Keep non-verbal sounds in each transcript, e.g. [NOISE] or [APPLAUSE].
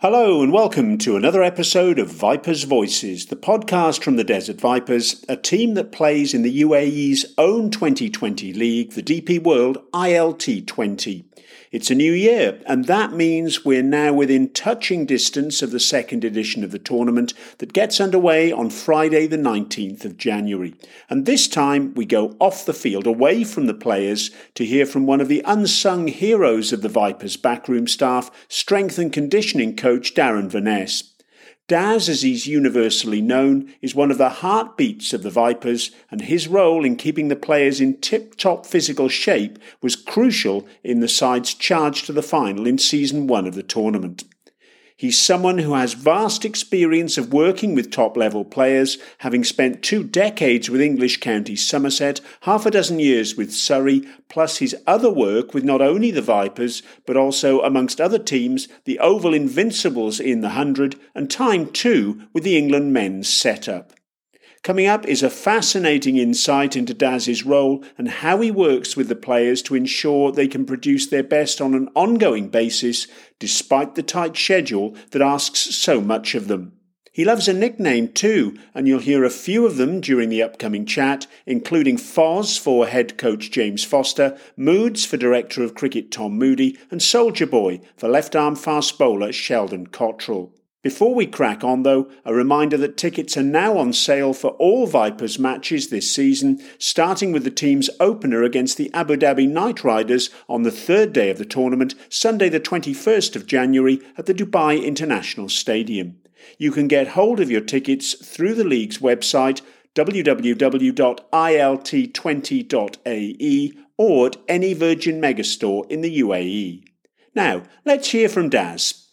Hello, and welcome to another episode of Vipers Voices, the podcast from the Desert Vipers, a team that plays in the UAE's own 2020 league, the DP World ILT 20. It's a new year, and that means we're now within touching distance of the second edition of the tournament that gets underway on Friday, the 19th of January. And this time we go off the field, away from the players, to hear from one of the unsung heroes of the Vipers backroom staff, strength and conditioning coach Darren Veness. Daz, as he's universally known, is one of the heartbeats of the Vipers, and his role in keeping the players in tip top physical shape was crucial in the side's charge to the final in season one of the tournament. He's someone who has vast experience of working with top level players, having spent two decades with English County Somerset, half a dozen years with Surrey, plus his other work with not only the Vipers, but also, amongst other teams, the Oval Invincibles in the 100, and time too with the England men's setup. Coming up is a fascinating insight into Daz's role and how he works with the players to ensure they can produce their best on an ongoing basis despite the tight schedule that asks so much of them. He loves a nickname too, and you'll hear a few of them during the upcoming chat, including Foz for head coach James Foster, Moods for director of cricket Tom Moody, and Soldier Boy for left arm fast bowler Sheldon Cottrell. Before we crack on, though, a reminder that tickets are now on sale for all Vipers matches this season, starting with the team's opener against the Abu Dhabi Knight Riders on the third day of the tournament, Sunday, the 21st of January, at the Dubai International Stadium. You can get hold of your tickets through the league's website, www.ilt20.ae, or at any Virgin Megastore in the UAE. Now, let's hear from Daz.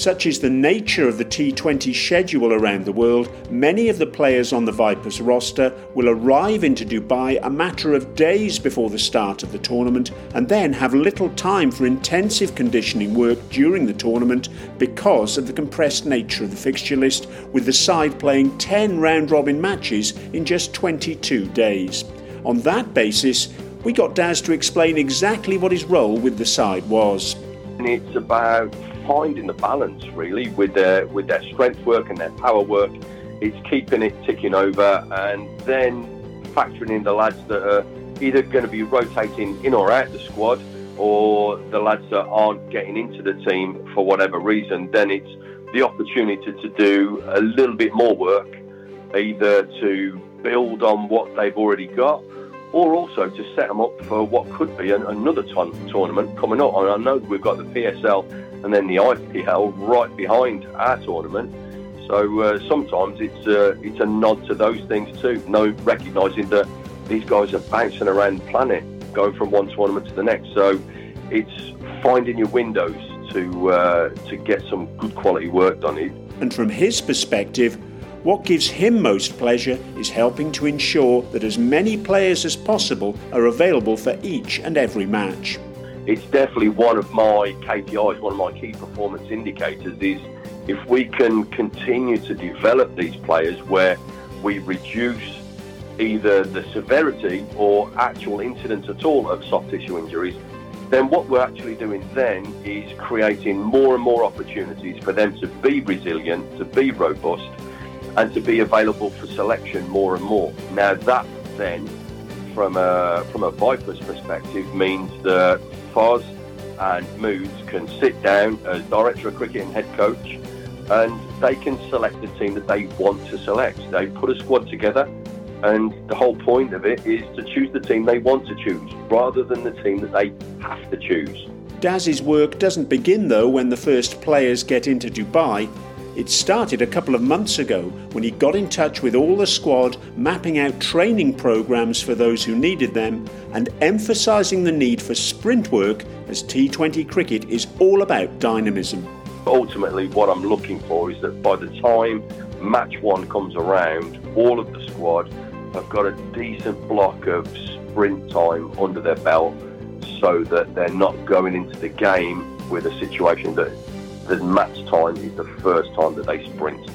Such is the nature of the T20 schedule around the world, many of the players on the Vipers roster will arrive into Dubai a matter of days before the start of the tournament and then have little time for intensive conditioning work during the tournament because of the compressed nature of the fixture list, with the side playing 10 round robin matches in just 22 days. On that basis, we got Daz to explain exactly what his role with the side was. It's about finding the balance really with their with their strength work and their power work. It's keeping it ticking over and then factoring in the lads that are either going to be rotating in or out the squad or the lads that aren't getting into the team for whatever reason, then it's the opportunity to do a little bit more work, either to build on what they've already got or also to set them up for what could be an, another ton- tournament coming up. And I know we've got the PSL and then the IPL right behind our tournament. So uh, sometimes it's uh, it's a nod to those things too. No, recognising that these guys are bouncing around the planet, going from one tournament to the next. So it's finding your windows to uh, to get some good quality work done. And from his perspective, what gives him most pleasure is helping to ensure that as many players as possible are available for each and every match. It's definitely one of my KPIs, one of my key performance indicators is if we can continue to develop these players where we reduce either the severity or actual incidence at all of soft tissue injuries, then what we're actually doing then is creating more and more opportunities for them to be resilient, to be robust, and to be available for selection more and more. Now that then, from a from a Vipers perspective, means that Foz and Moods can sit down as director of cricket and head coach, and they can select the team that they want to select. They put a squad together, and the whole point of it is to choose the team they want to choose, rather than the team that they have to choose. Daz's work doesn't begin though when the first players get into Dubai. It started a couple of months ago when he got in touch with all the squad, mapping out training programs for those who needed them, and emphasising the need for sprint work as T20 cricket is all about dynamism. Ultimately, what I'm looking for is that by the time match one comes around, all of the squad have got a decent block of sprint time under their belt so that they're not going into the game with a situation that the match time is the first time that they sprint.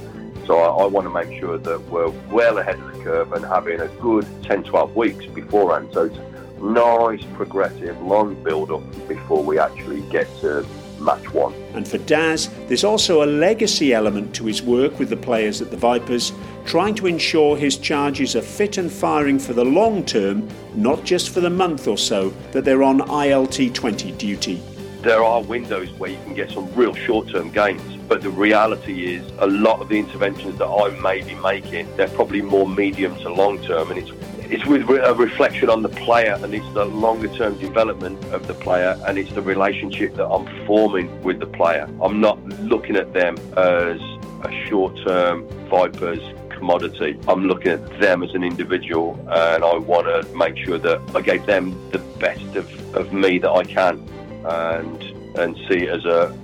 So I, I, want to make sure that we're well ahead of the curve and having a good 10, 12 weeks beforehand. So it's nice, progressive, long build up before we actually get to match one. And for Daz, there's also a legacy element to his work with the players at the Vipers, trying to ensure his charges are fit and firing for the long term, not just for the month or so that they're on ILT 20 duty. There are windows where you can get some real short term gains. But the reality is, a lot of the interventions that I may be making, they're probably more medium to long term, and it's it's with a reflection on the player and it's the longer term development of the player and it's the relationship that I'm forming with the player. I'm not looking at them as a short term Vipers commodity. I'm looking at them as an individual and I want to make sure that I gave them the best of, of me that I can and and see it as a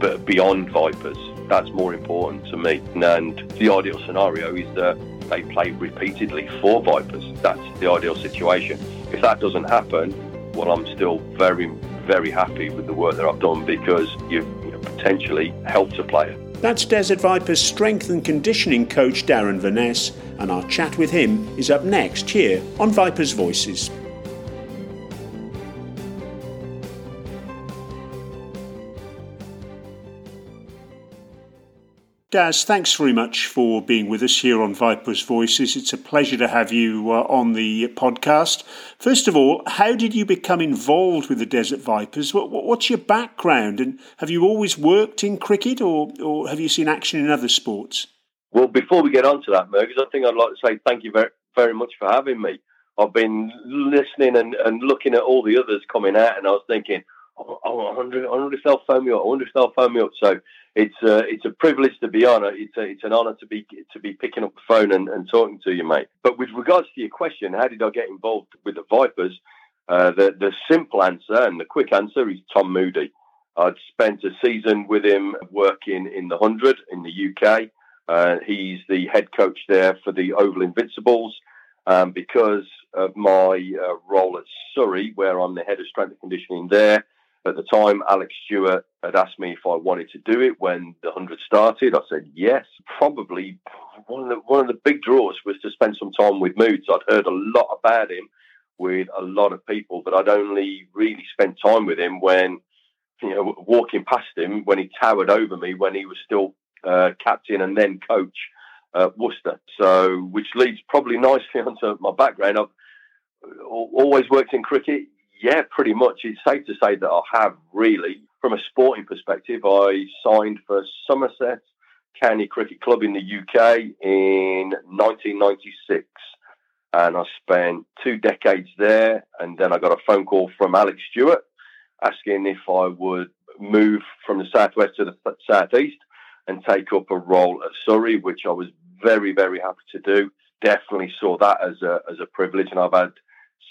but beyond Vipers. That's more important to me. And the ideal scenario is that they play repeatedly for Vipers. That's the ideal situation. If that doesn't happen, well, I'm still very, very happy with the work that I've done because you've you know, potentially helped a player. That's Desert Vipers strength and conditioning coach Darren Veness, and our chat with him is up next here on Vipers Voices. Daz, thanks very much for being with us here on Vipers Voices. It's a pleasure to have you uh, on the podcast. First of all, how did you become involved with the Desert Vipers? What, what's your background? And have you always worked in cricket or, or have you seen action in other sports? Well, before we get on to that, Mergus, I think I'd like to say thank you very, very much for having me. I've been listening and, and looking at all the others coming out, and I was thinking, oh, oh, I wonder, I wonder if they'll phone me up. I wonder if they'll phone me up. So it's a, it's a privilege to be on. It's a, it's an honour to be to be picking up the phone and, and talking to you, mate. But with regards to your question, how did I get involved with the Vipers? Uh, the the simple answer and the quick answer is Tom Moody. I'd spent a season with him working in the hundred in the UK. Uh, he's the head coach there for the Oval Invincibles. Um, because of my uh, role at Surrey, where I'm the head of strength and conditioning there, at the time, Alex Stewart had asked me if I wanted to do it when the 100 started. I said yes. Probably one of the, one of the big draws was to spend some time with Moods. I'd heard a lot about him with a lot of people, but I'd only really spent time with him when, you know, walking past him when he towered over me when he was still uh, captain and then coach at Worcester. So, which leads probably [LAUGHS] nicely onto my background. I've always worked in cricket yeah, pretty much. It's safe to say that I have really, from a sporting perspective, I signed for Somerset County Cricket Club in the UK in 1996. And I spent two decades there. And then I got a phone call from Alex Stewart asking if I would move from the southwest to the southeast and take up a role at Surrey, which I was very, very happy to do. Definitely saw that as a as a privilege, and I've had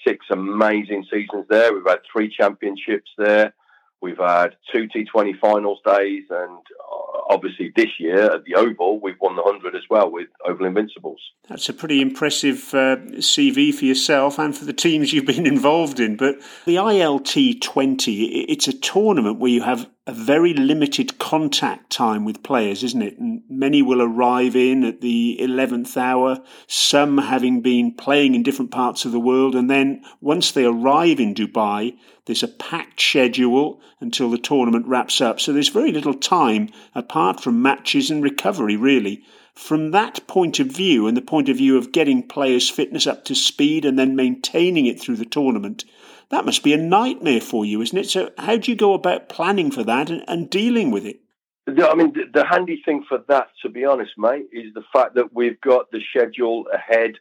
six amazing seasons there. We've had three championships there. We've had two T20 finals days, and uh, obviously this year at the Oval, we've won the 100 as well with Oval Invincibles. That's a pretty impressive uh, CV for yourself and for the teams you've been [LAUGHS] involved in. But the ILT 20, it's a tournament where you have a very limited contact time with players, isn't it? And many will arrive in at the 11th hour, some having been playing in different parts of the world. And then once they arrive in Dubai, there's a packed schedule until the tournament wraps up. So there's very little time apart from matches and recovery, really. From that point of view, and the point of view of getting players' fitness up to speed and then maintaining it through the tournament, that must be a nightmare for you, isn't it? So, how do you go about planning for that and, and dealing with it? I mean, the, handy thing for that, to be honest, mate, is the fact that we've got the schedule ahead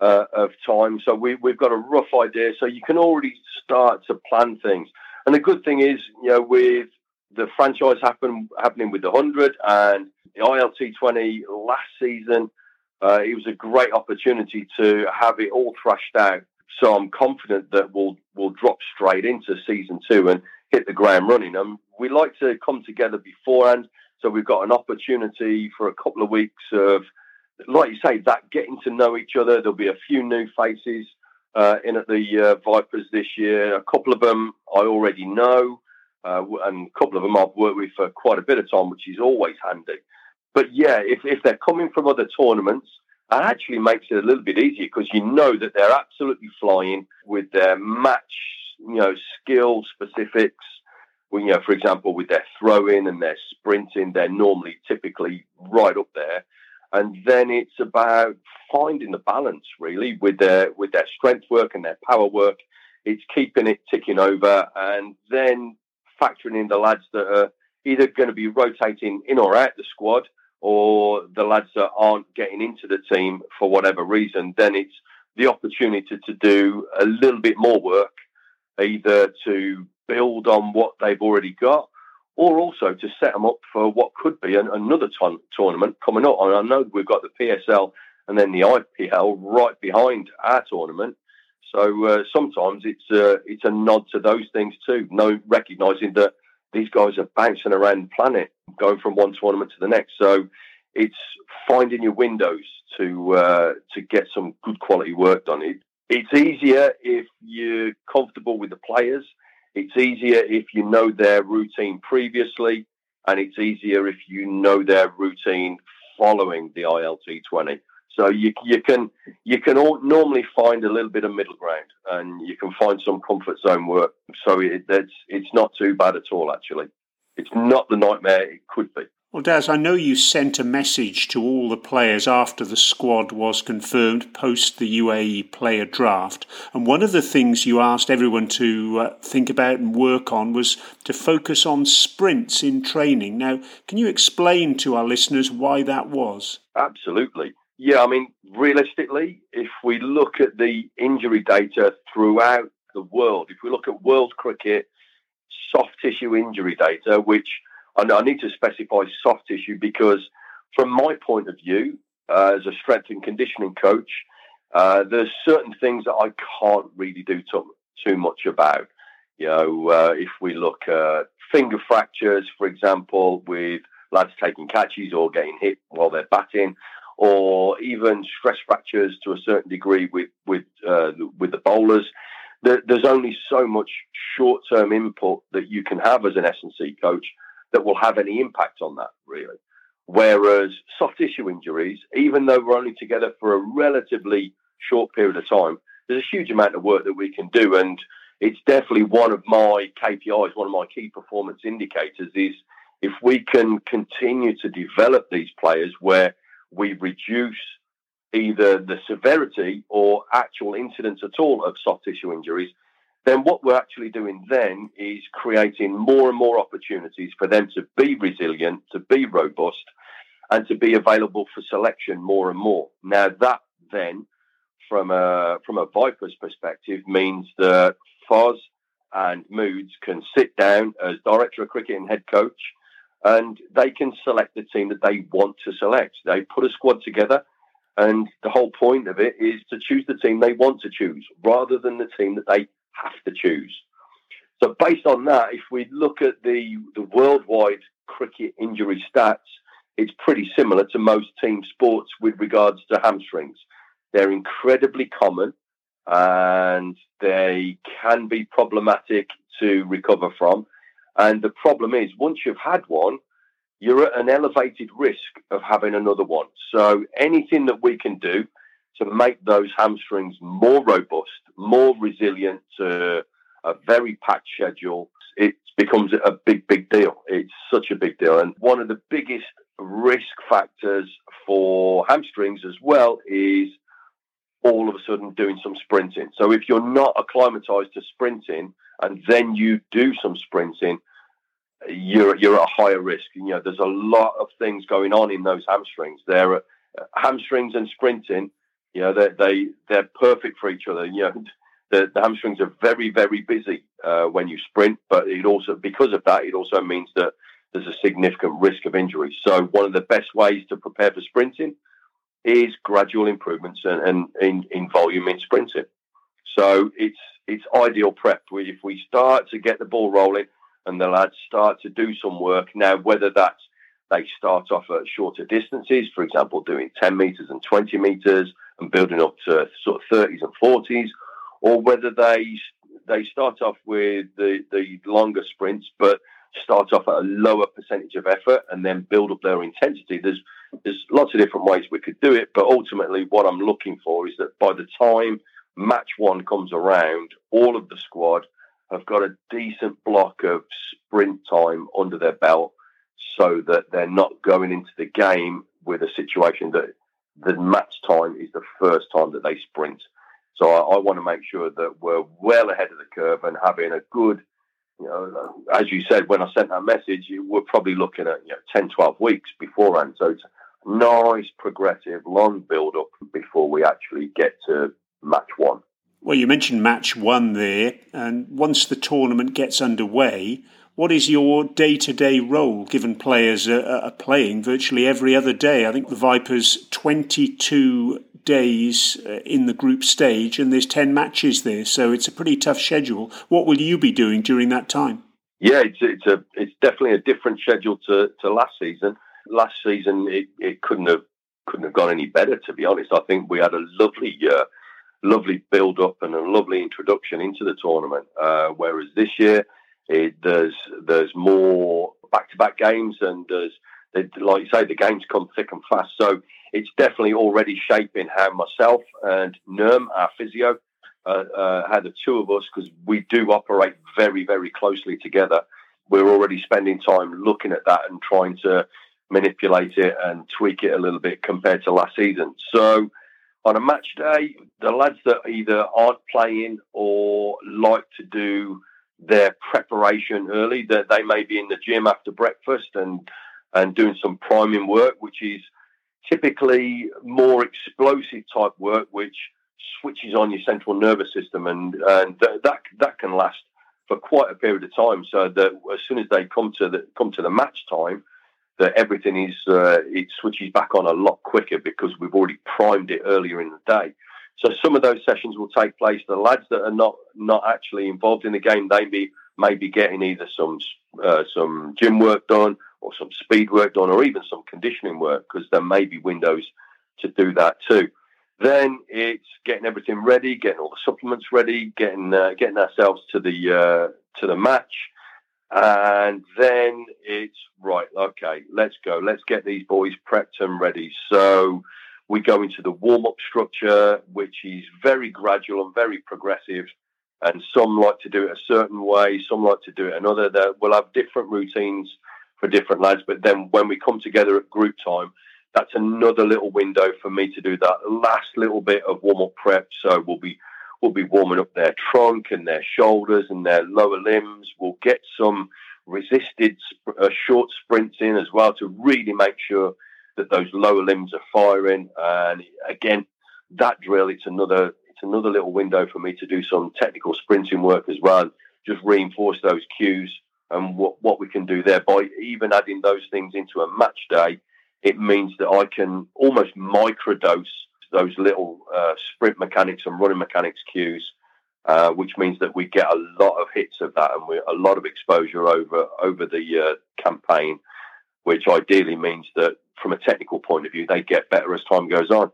uh, of time. So we, we've got a rough idea. So you can already start to plan things. And the good thing is, you know, with the franchise happen, happening with the 100 and the ILT 20 last season, uh, it was a great opportunity to have it all thrashed out so I'm confident that we'll we'll drop straight into season two and hit the ground running. And we like to come together beforehand, so we've got an opportunity for a couple of weeks of, like you say, that getting to know each other. There'll be a few new faces uh, in at the uh, Vipers this year. A couple of them I already know. Uh, and a couple of them I've worked with for quite a bit of time, which is always handy. But yeah, if, if they're coming from other tournaments, it actually makes it a little bit easier because you know that they're absolutely flying with their match, you know, skill specifics. You know, for example, with their throwing and their sprinting, they're normally typically right up there. And then it's about finding the balance really with their with their strength work and their power work. It's keeping it ticking over, and then factoring in the lads that are either going to be rotating in or out the squad, or the lads that aren't getting into the team for whatever reason, then it's the opportunity to, do a little bit more work, either to build on what they've already got, or also to set them up for what could be an, another ton, tournament coming up. And I know we've got the PSL and then the IPL right behind our tournament. So uh, sometimes it's a, it's a nod to those things too, no recognizing that these guys are bouncing around the planet, going from one tournament to the next. So it's finding your windows to uh, to get some good quality work done. It, it's easier if you're comfortable with the players. It's easier if you know their routine previously, and it's easier if you know their routine following the ILT 20. So you you can you can all normally find a little bit of middle ground, and you can find some comfort zone work. So it, it's it's not too bad at all. Actually, it's not the nightmare it could be. Well, Daz, I know you sent a message to all the players after the squad was confirmed post the UAE player draft. And one of the things you asked everyone to uh, think about and work on was to focus on sprints in training. Now, can you explain to our listeners why that was? Absolutely. Yeah, I mean, realistically, if we look at the injury data throughout the world, if we look at world cricket soft tissue injury data, which I, I need to specify soft tissue because, from my point of view, uh, as a strength and conditioning coach, uh, there's certain things that I can't really do too, too much about. You know, uh, if we look at finger fractures, for example, with lads taking catches or getting hit while they're batting, or even stress fractures to a certain degree with with uh, with the bowlers. There, there's only so much short-term input that you can have as an S&C coach that will have any impact on that, really. Whereas soft tissue injuries, even though we're only together for a relatively short period of time, there's a huge amount of work that we can do, and it's definitely one of my KPIs, one of my key performance indicators is if we can continue to develop these players where we reduce either the severity or actual incidence at all of soft tissue injuries, then what we're actually doing then is creating more and more opportunities for them to be resilient, to be robust, and to be available for selection more and more. Now that then, from a from a Vipers perspective, means that Foz and Moods can sit down as director of cricket and head coach and they can select the team that they want to select. They put a squad together, and the whole point of it is to choose the team they want to choose rather than the team that they have to choose. So, based on that, if we look at the, the worldwide cricket injury stats, it's pretty similar to most team sports with regards to hamstrings. They're incredibly common and they can be problematic to recover from. And the problem is, once you've had one, you're at an elevated risk of having another one. So anything that we can do to make those hamstrings more robust, more resilient to a very packed schedule, it becomes a big, big deal. It's such a big deal. And one of the biggest risk factors for hamstrings as well is all of a sudden doing some sprinting. So if you're not acclimatized to sprinting and then you do some sprinting, you're you're at a higher risk. You know, there's a lot of things going on in those hamstrings. There, uh, hamstrings and sprinting. You know, they they they're perfect for each other. You know, [LAUGHS] the, the hamstrings are very very busy uh, when you sprint, but it also because of that, it also means that there's a significant risk of injury. So one of the best ways to prepare for sprinting is gradual improvements and, in, in volume in sprinting. So it's it's ideal prep. If we start to get the ball rolling and the lads start to do some work now, whether that's they start off at shorter distances, for example, doing 10 meters and 20 meters and building up to sort of 30s and 40s, or whether they they start off with the, the longer sprints, but start off at a lower percentage of effort and then build up their intensity. There's there's lots of different ways we could do it, but ultimately what I'm looking for is that by the time match one comes around, all of the squad have got a decent block of sprint time under their belt so that they're not going into the game with a situation that the match time is the first time that they sprint. So I, I want to make sure that we're well ahead of the curve and having a good, you know, as you said, when I sent that message, we're probably looking at, you know, 10, 12 weeks beforehand. So it's a nice, progressive, long build up before we actually get to match one. Well, you mentioned match one there, and once the tournament gets underway, what is your day to day role given players are, are, playing virtually every other day? I think the Vipers 22 days uh, in the group stage and there's 10 matches there, so it's a pretty tough schedule. What will you be doing during that time? Yeah, it's, it's, a, it's definitely a different schedule to, to last season. Last season, it, it couldn't have couldn't have gone any better, to be honest. I think we had a lovely year lovely build up and a lovely introduction into the tournament. Uh, whereas this year, it, there's there's more back to back games and there's like you say the games come thick and fast. So it's definitely already shaping how myself and Nerm, our physio, uh, uh, how the two of us because we do operate very very closely together. We're already spending time looking at that and trying to manipulate it and tweak it a little bit compared to last season. So on a match day, the lads that either aren't playing or like to do their preparation early, that they may be in the gym after breakfast and and doing some priming work, which is typically more explosive type work, which switches on your central nervous system, and and th- that that can last for quite a period of time. So that as soon as they come to the come to the match time, that everything is uh, it switches back on a lot quicker because we've already primed it earlier in the day. So some of those sessions will take place. The lads that are not not actually involved in the game, they may be getting either some uh, some gym work done or some speed work done, or even some conditioning work because there may be windows to do that too. Then it's getting everything ready, getting all the supplements ready, getting uh, getting ourselves to the uh, to the match and then it's right, okay, let's go. Let's get these boys prepped and ready. So we go into the warm up structure, which is very gradual and very progressive. And some like to do it a certain way, some like to do it another. That we'll have different routines for different lads. But then when we come together at group time, that's another little window for me to do that last little bit of warm up prep. So we'll be We'll be warming up their trunk and their shoulders and their lower limbs. We'll get some resisted uh, short sprints in as well to really make sure that those lower limbs are firing. And again, that drill, it's another it's another little window for me to do some technical sprinting work as well. Just reinforce those cues and what, what we can do there by even adding those things into a match day. It means that I can almost microdose those little uh, sprint mechanics and running mechanics cues, uh, which means that we get a lot of hits of that and we a lot of exposure over over the uh, campaign, which ideally means that from a technical point of view they get better as time goes on.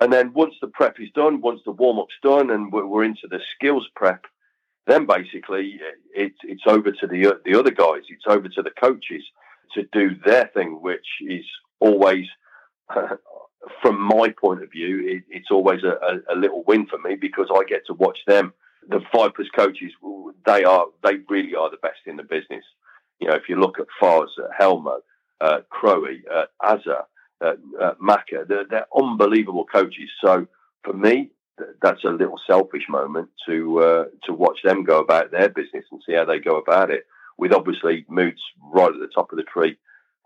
And then once the prep is done, once the warm up's done, and we're, we're into the skills prep, then basically it's it's over to the the other guys. It's over to the coaches to do their thing, which is always [LAUGHS] from my point of view, it, it's always a, a, a, little win for me because I get to watch them. The Vipers coaches, they are they really are the best in the business. You know, if you look at Foz, Helmo, uh, Crowe, uh, Azza, uh, uh, Maka, they're, they're, unbelievable coaches. So for me, th- that's a little selfish moment to uh, to watch them go about their business and see how they go about it. With obviously Moods right at the top of the tree,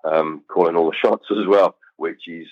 um, calling all the shots [LAUGHS] as well, which is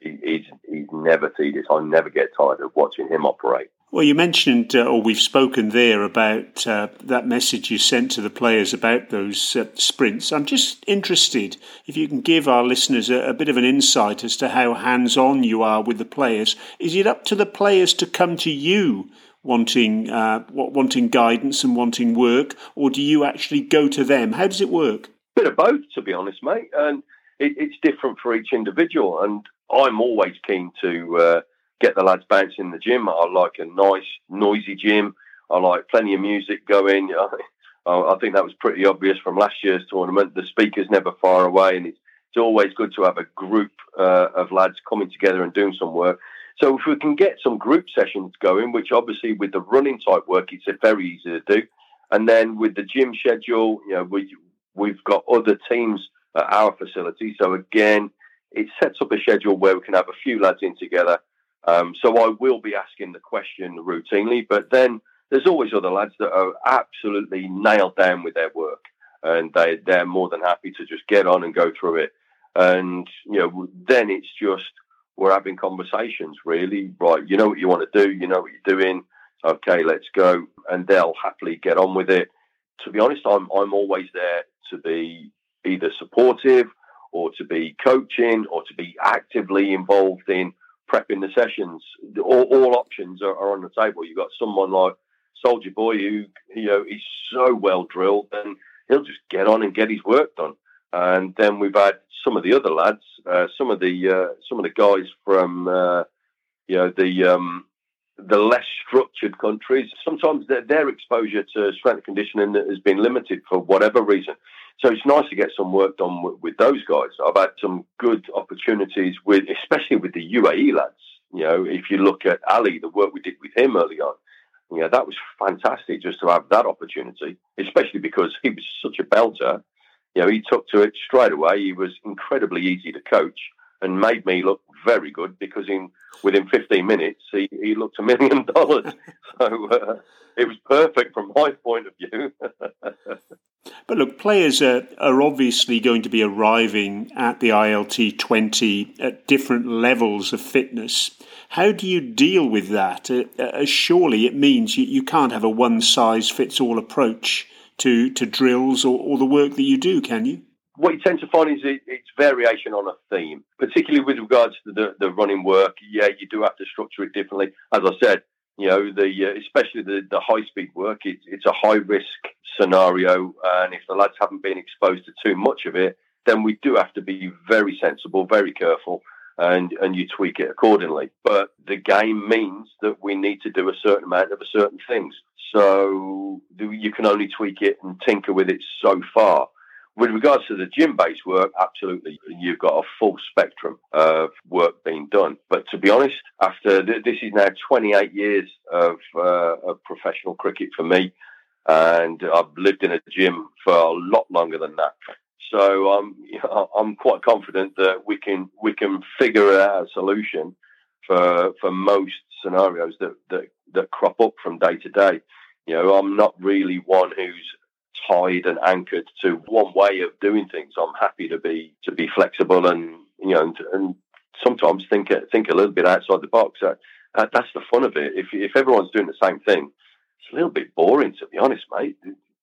he's, he's never tedious. I never get tired of watching him operate. Well, you mentioned, uh, or we've spoken there about uh, that message you sent to the players about those uh, sprints. I'm just interested if you can give our listeners a, a bit of an insight as to how hands on you are with the players. Is it up to the players to come to you wanting uh, wanting guidance and wanting work, or do you actually go to them? How does it work? Bit of both, to be honest, mate. And it, it's different for each individual. And I'm always keen to uh, get the lads bouncing in the gym. I like a nice, noisy gym. I like plenty of music going. [LAUGHS] I think that was pretty obvious from last year's tournament. The speaker's never far away, and it's, it's always good to have a group uh, of lads coming together and doing some work. So if we can get some group sessions going, which obviously with the running type work, it's very easy to do. And then with the gym schedule, you know, we we've got other teams at our facility. So again, it sets up a schedule where we can have a few lads in together. Um, so I will be asking the question routinely, but then there's always other lads that are absolutely nailed down with their work, and they they're more than happy to just get on and go through it. And you know, then it's just we're having conversations really. Right, you know what you want to do, you know what you're doing. Okay, let's go, and they'll happily get on with it. To be honest, I'm I'm always there to be either supportive or to be coaching or to be actively involved in prepping the sessions. All, all options are, are, on the table. You've got someone like Soldier Boy who you know he's so well drilled and he'll just get on and get his work done. And then we've had some of the other lads, uh, some of the uh, some of the guys from uh, you know the um, the less structured countries. Sometimes their, their exposure to strength conditioning has been limited for whatever reason. So it's nice to get some work done with, with those guys. I've had some good opportunities with, especially with the UAE lads. You know, if you look at Ali, the work we did with him early on, you know, that was fantastic just to have that opportunity, especially because he was such a belter you know, he took to it straight away. He was incredibly easy to coach and made me look very good because in within 15 minutes he, he looked a million [LAUGHS] dollars. So uh, it was perfect from my point of view. [LAUGHS] but look, players are, are obviously going to be arriving at the ILT 20 at different levels of fitness. How do you deal with that? Uh, uh, surely it means you, you can't have a one size fits all approach to, to drills or, or the work that you do, can you? What you tend to find is it, it's variation on a theme, particularly with regards to the, the running work. Yeah, you do have to structure it differently. As I said, you know, the uh, especially the, the high speed work, it's, it's a high risk scenario. And if the lads haven't been exposed to too much of it, then we do have to be very sensible, very careful, and, and you tweak it accordingly. But the game means that we need to do a certain amount of a certain things. So you can only tweak it and tinker with it so far. With regards to the gym based work, absolutely, you've got a full spectrum of work being done. But to be honest, after th- this is now 28 years of, uh, of professional cricket for me, and I've lived in a gym for a lot longer than that. So um, [LAUGHS] I'm quite confident that we can we can figure out a solution for for most scenarios that that, that crop up from day to day. You know, I'm not really one who's tied and anchored to one way of doing things. I'm happy to be to be flexible and you know and, and sometimes think think a little bit outside the box. Uh, uh, that's the fun of it. If if everyone's doing the same thing, it's a little bit boring to be honest, mate.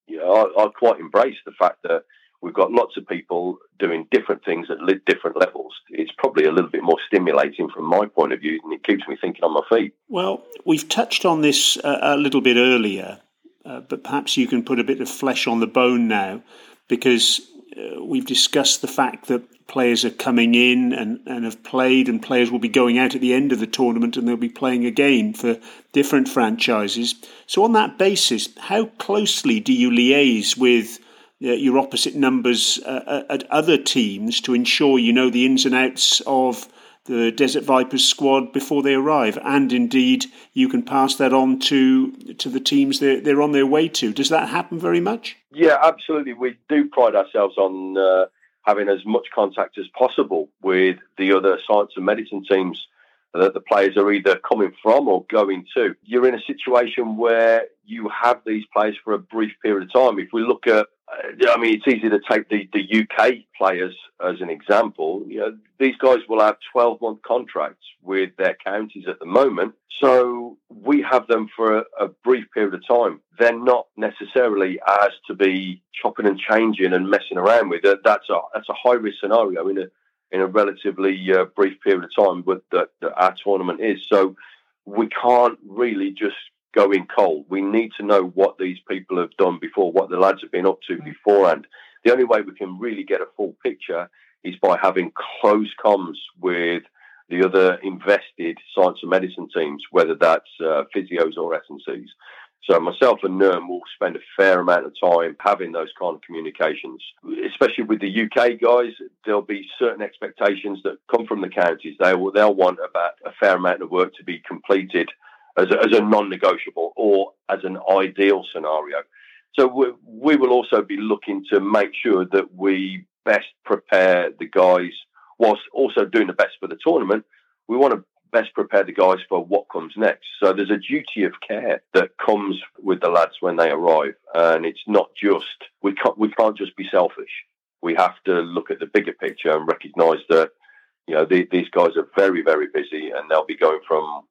You know, I, I quite embrace the fact that we've got lots of people doing different things at different levels. It's probably a little bit more stimulating from my point of view, and it keeps me thinking on my feet. Well, we've touched on this a, a little bit earlier, uh, but perhaps you can put a bit of flesh on the bone now, because uh, we've discussed the fact that players are coming in and, and have played, and players will be going out at the end of the tournament and they'll be playing again for different franchises. So, on that basis, how closely do you liaise with your opposite numbers uh, at other teams to ensure you know the ins and outs of the Desert Vipers squad before they arrive, and indeed you can pass that on to to the teams they're, they're on their way to. Does that happen very much? Yeah, absolutely. We do pride ourselves on uh, having as much contact as possible with the other science and medicine teams that the players are either coming from or going to. You're in a situation where you have these players for a brief period of time. If we look at I mean, it's easy to take the, the UK players as an example. You know, these guys will have 12 month contracts with their counties at the moment. So we have them for a, a, brief period of time. They're not necessarily as to be chopping and changing and messing around with. That's a, that's a high risk scenario in a, in a relatively uh, brief period of time that, that our tournament is. So we can't really just go in cold. We need to know what these people have done before, what the lads have been up to beforehand. The only way we can really get a full picture is by having close comms with the other invested science and medicine teams, whether that's uh, physios or S&Cs. So myself and Nurm will spend a fair amount of time having those kind of communications, especially with the UK guys. There'll be certain expectations that come from the counties. They will they'll want about a fair amount of work to be completed as a, as a non-negotiable or as an ideal scenario. So we, we will also be looking to make sure that we best prepare the guys whilst also doing the best for the tournament. We want to best prepare the guys for what comes next. So there's a duty of care that comes with the lads when they arrive, and it's not just we can't we can't just be selfish. We have to look at the bigger picture and recognise that you know the, these guys are very very busy, and they'll be going from,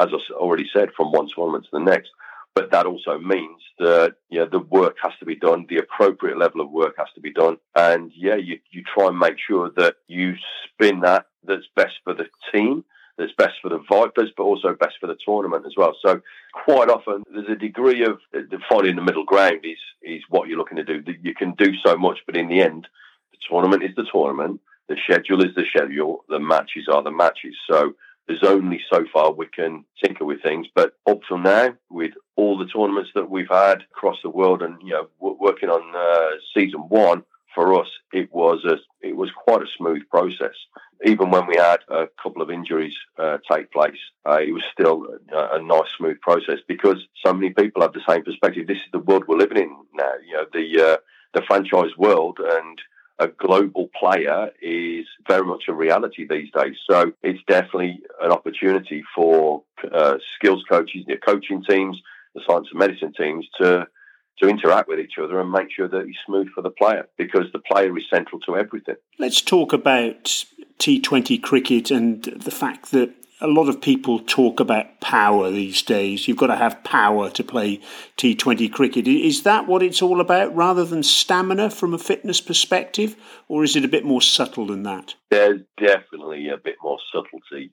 as I already said, from one tournament to the next. But that also means that you know, the work has to be done, the appropriate level of work has to be done, and yeah, you you try and make sure that you spin that that's best for the team that's best for the Vipers, but also best for the tournament as well. So quite often there's a degree of finding the middle ground is is what you're looking to do. You can do so much, but in the end, the tournament is the tournament. The schedule is the schedule. The matches are the matches. So there's only so far we can tinker with things. But up till now, with all the tournaments that we've had across the world, and you know, working on uh, season one, for us, it was a it was quite a smooth process. Even when we had a couple of injuries uh, take place, uh, it was still a, a, nice, smooth process because so many people have the same perspective. This is the world we're living in now. You know, the uh, the franchise world and a global player is very much a reality these days. So it's definitely an opportunity for uh, skills coaches, their coaching teams, the science and medicine teams to to interact with each other and make sure that it's smooth for the player because the player is central to everything. Let's talk about T20 cricket and the fact that a lot of people talk about power these days. You've got to have power to play T20 cricket. Is that what it's all about rather than stamina from a fitness perspective, or is it a bit more subtle than that? There's definitely a bit more subtlety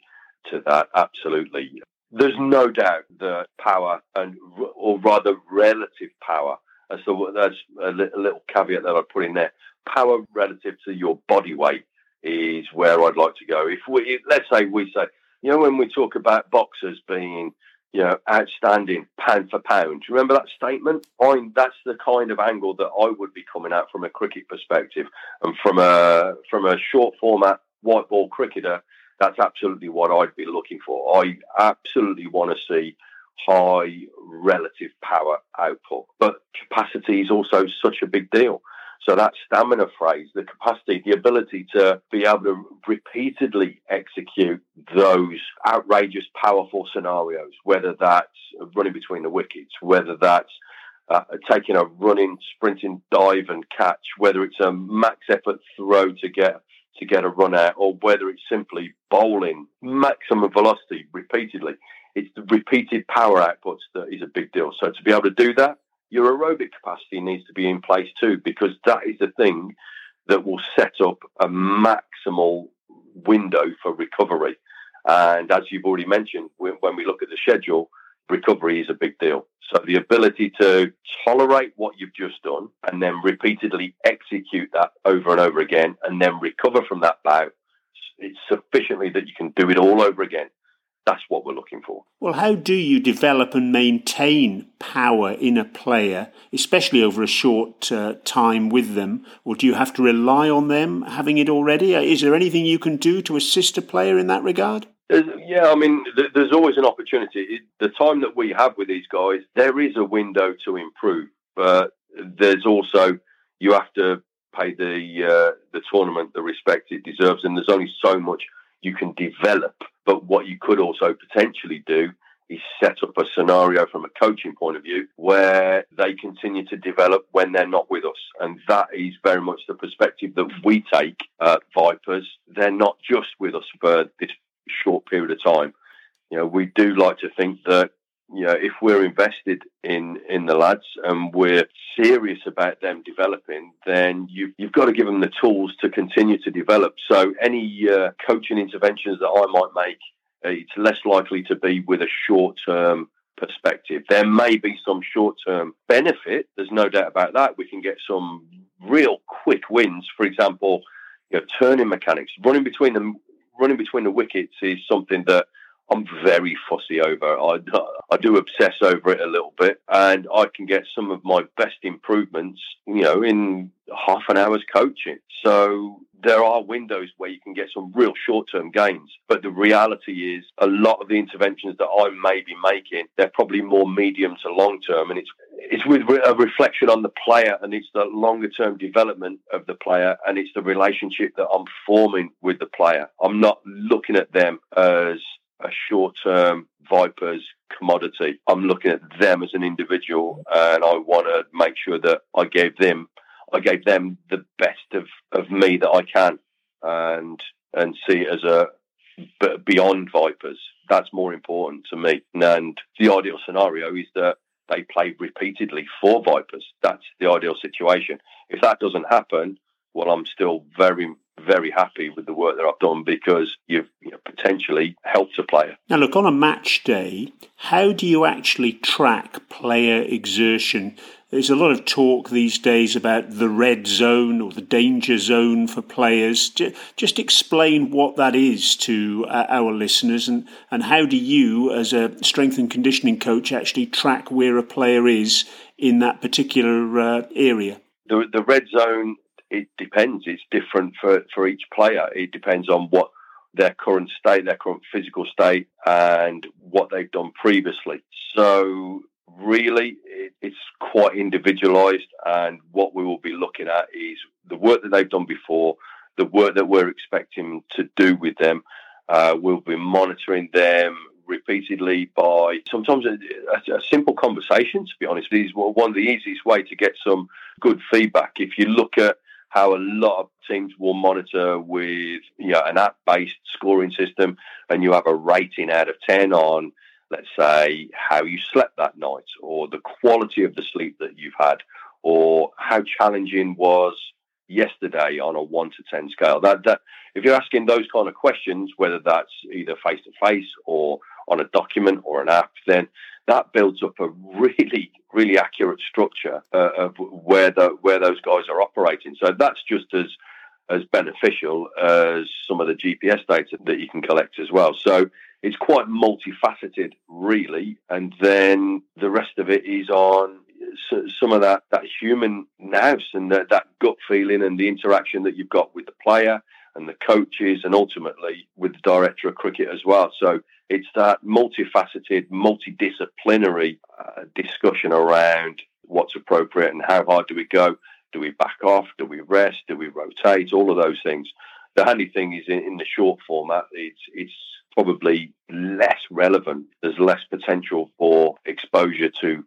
to that, absolutely. There's no doubt that power, and or rather relative power, so that's a, little caveat that I put in there. Power relative to your body weight is where I'd like to go. If we, let's say we say, you know, when we talk about boxers being, you know, outstanding pound for pound, you remember that statement? I, that's the kind of angle that I would be coming at from a cricket perspective, and from a from a short format white ball cricketer that's absolutely what I'd be looking for. I absolutely want to see high relative power output, but capacity is also such a big deal. So that stamina phrase, the capacity, the ability to be able to repeatedly execute those outrageous, powerful scenarios, whether that's running between the wickets, whether that's uh, taking a running, sprinting dive and catch, whether it's a max effort throw to get to get a run out, or whether it's simply bowling maximum velocity repeatedly. It's the repeated power outputs that is a big deal. So to be able to do that, your aerobic capacity needs to be in place too, because that is the thing that will set up a maximal window for recovery. And as you've already mentioned, when we look at the schedule, recovery is a big deal. So the ability to tolerate what you've just done and then repeatedly execute that over and over again and then recover from that bout, it's sufficiently that you can do it all over again. That's what we're looking for. Well, how do you develop and maintain power in a player, especially over a short uh, time with them? Or do you have to rely on them having it already? Is there anything you can do to assist a player in that regard? Yeah, I mean, there's always an opportunity. The time that we have with these guys, there is a window to improve, but there's also you have to pay the uh, the tournament the respect it deserves, and there's only so much you can develop. But what you could also potentially do is set up a scenario from a coaching point of view where they continue to develop when they're not with us. And that is very much the perspective that we take at Vipers. They're not just with us for this short period of time. You know, we do like to think that you know if we're invested in in the lads and we're serious about them developing, then you, you've got to give them the tools to continue to develop. So any uh, coaching interventions that I might make, uh, it's less likely to be with a short term perspective. There may be some short term benefit. There's no doubt about that. We can get some real quick wins. For example, you know, turning mechanics, running between them running between the wickets is something that I'm very fussy over. I, I do obsess over it a little bit, and I can get some of my best improvements, you know, in half an hour's coaching. So there are windows where you can get some real short-term gains, but the reality is a lot of the interventions that I may be making, they're probably more medium to long-term, and it's it's with a reflection on the player, and it's the longer-term development of the player, and it's the relationship that I'm forming with the player. I'm not looking at them as a short term Vipers commodity. I'm looking at them as an individual and I want to make sure that I gave them I gave them the best of, of me that I can and and see it as a but beyond Vipers. That's more important to me. And the ideal scenario is that they play repeatedly for Vipers. That's the ideal situation. If that doesn't happen, well, I'm still very very happy with the work that I've done because you've you know, potentially helped a player. Now, look, on a match day, how do you actually track player exertion? There's a lot of talk these days about the red zone or the danger zone for players. Just explain what that is to uh, our listeners and, and how do you, as a strength and conditioning coach, actually track where a player is in that particular uh, area? The, the red zone it depends. It's different for, for each player. It depends on what their current state, their current physical state, and what they've done previously. So, really, it, it's quite individualized. And what we will be looking at is the work that they've done before, the work that we're expecting to do with them. Uh, we'll be monitoring them repeatedly by sometimes a, a, simple conversation, to be honest, is one of the easiest way to get some good feedback. If you look at how a lot of teams will monitor with you know, an app-based scoring system, and you have a rating out of ten on, let's say, how you slept that night, or the quality of the sleep that you've had, or how challenging was yesterday on a one to ten scale. That that if you're asking those kind of questions, whether that's either face to face or on a document or an app, then that builds up a really, really accurate structure uh, of where the where those guys are operating. So that's just as as beneficial as some of the GPS data that you can collect as well. So it's quite multifaceted, really. And then the rest of it is on some of that that human nous and that, that gut feeling and the interaction that you've got with the player and the coaches and ultimately with the director of cricket as well. So it's that multifaceted, multidisciplinary uh, discussion around what's appropriate and how hard do we go? Do we back off? Do we rest? Do we rotate? All of those things. The handy thing is in, in the short format, it's it's probably less relevant. There's less potential for exposure to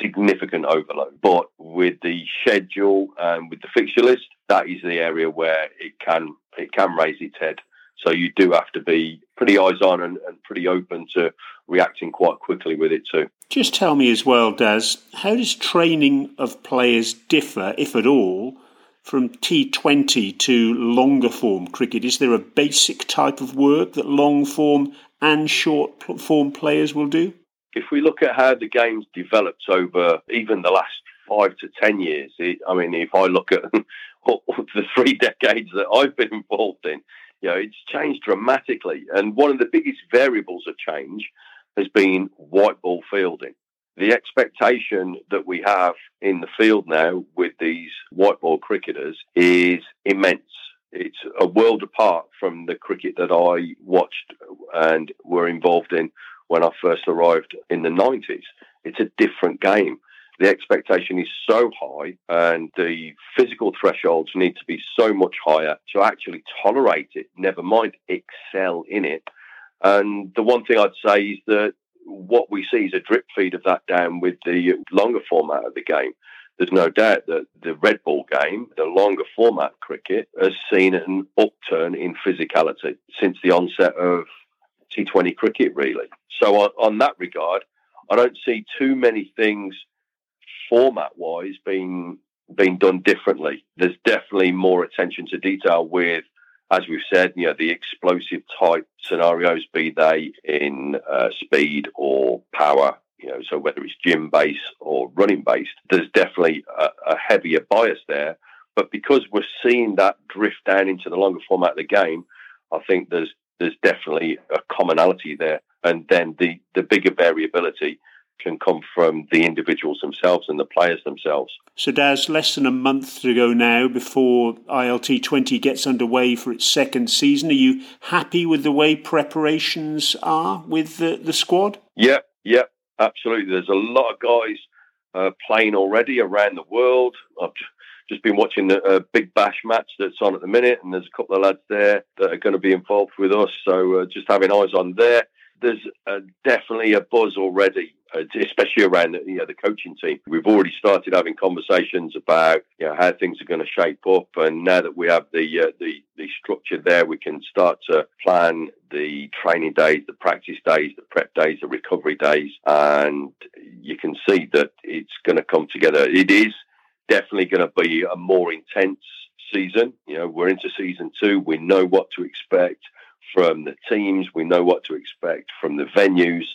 significant overload. But with the schedule and with the fixture list, that is the area where it can it can raise its head. So you do have to be pretty eyes on and, and pretty open to reacting quite quickly with it too. Just tell me as well, Daz, how does training of players differ, if at all, from T20 to longer form cricket? Is there a basic type of work that long form and short form players will do? If we look at how the game's developed over even the last five to ten years, it, I mean, if I look at [LAUGHS] the three decades that I've been involved in, you know, it's changed dramatically. And one of the biggest variables of change has been white ball fielding. The expectation that we have in the field now with these white ball cricketers is immense. It's a world apart from the cricket that I watched and were involved in when I first arrived in the 90s. It's a different game the expectation is so high and the physical thresholds need to be so much higher to actually tolerate it, never mind excel in it. And the one thing I'd say is that what we see is a drip feed of that down with the longer format of the game. There's no doubt that the red ball game, the longer format cricket, has seen an upturn in physicality since the onset of T20 cricket, really. So, on, on that regard, I don't see too many things format wise being being done differently. There's definitely more attention to detail with, as we've said, you know, the explosive type scenarios, be they in uh, speed or power. You know, so whether it's gym based or running based, there's definitely a, a heavier bias there. But because we're seeing that drift down into the longer format of the game, I think there's there's definitely a commonality there and then the the bigger variability can come from the individuals themselves and the players themselves. So, Daz, less than a month to go now before ILT 20 gets underway for its second season. Are you happy with the way preparations are with the, the squad? Yeah, yeah, absolutely. There's a lot of guys uh, playing already around the world. I've just been watching the uh, Big Bash match that's on at the minute, and there's a couple of lads there that are going to be involved with us. So, uh, just having eyes on there there's definitely a buzz already, uh, especially around the, you know, the coaching team. We've already started having conversations about you know, how things are going to shape up, and now that we have the, uh, the the structure there, we can start to plan the training days, the practice days, the prep days, the recovery days, and you can see that it's going to come together. It is definitely going to be a more intense season. You know, we're into season two. We know what to expect from the teams. We know what to expect from the venues,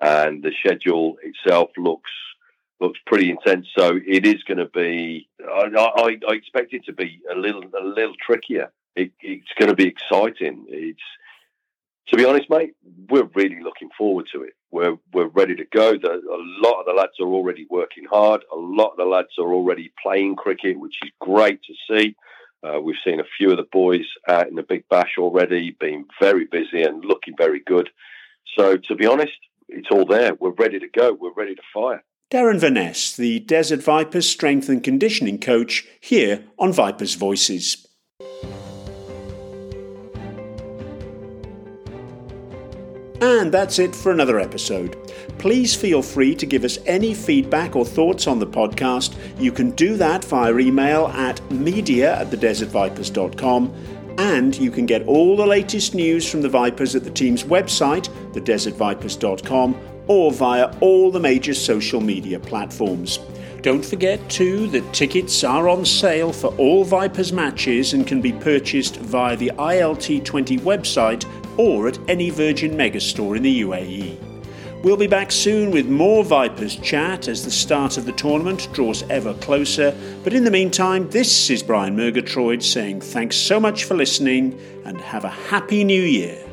and the schedule itself looks looks pretty intense. So it is going to be. I, I, I, expect it to be a little a little trickier. It, it's going to be exciting. It's to be honest, mate. We're really looking forward to it. We're we're ready to go. The, a lot of the lads are already working hard. A lot of the lads are already playing cricket, which is great to see. Uh, we've seen a few of the boys out in the Big Bash already, being very busy and looking very good. So, to be honest, it's all there. We're ready to go. We're ready to fire. Darren Veness, the Desert Vipers strength and conditioning coach, here on Vipers Voices. And that's it for another episode. Please feel free to give us any feedback or thoughts on the podcast. You can do that via email at media at thedesertvipers.com. And you can get all the latest news from the Vipers at the team's website, thedesertvipers.com, or via all the major social media platforms. Don't forget, too, that tickets are on sale for all Vipers matches and can be purchased via the ILT20 website or at any Virgin Megastore in the UAE. We'll be back soon with more Vipers chat as the start of the tournament draws ever closer. But in the meantime, this is Brian Murgatroyd saying thanks so much for listening and have a happy new year.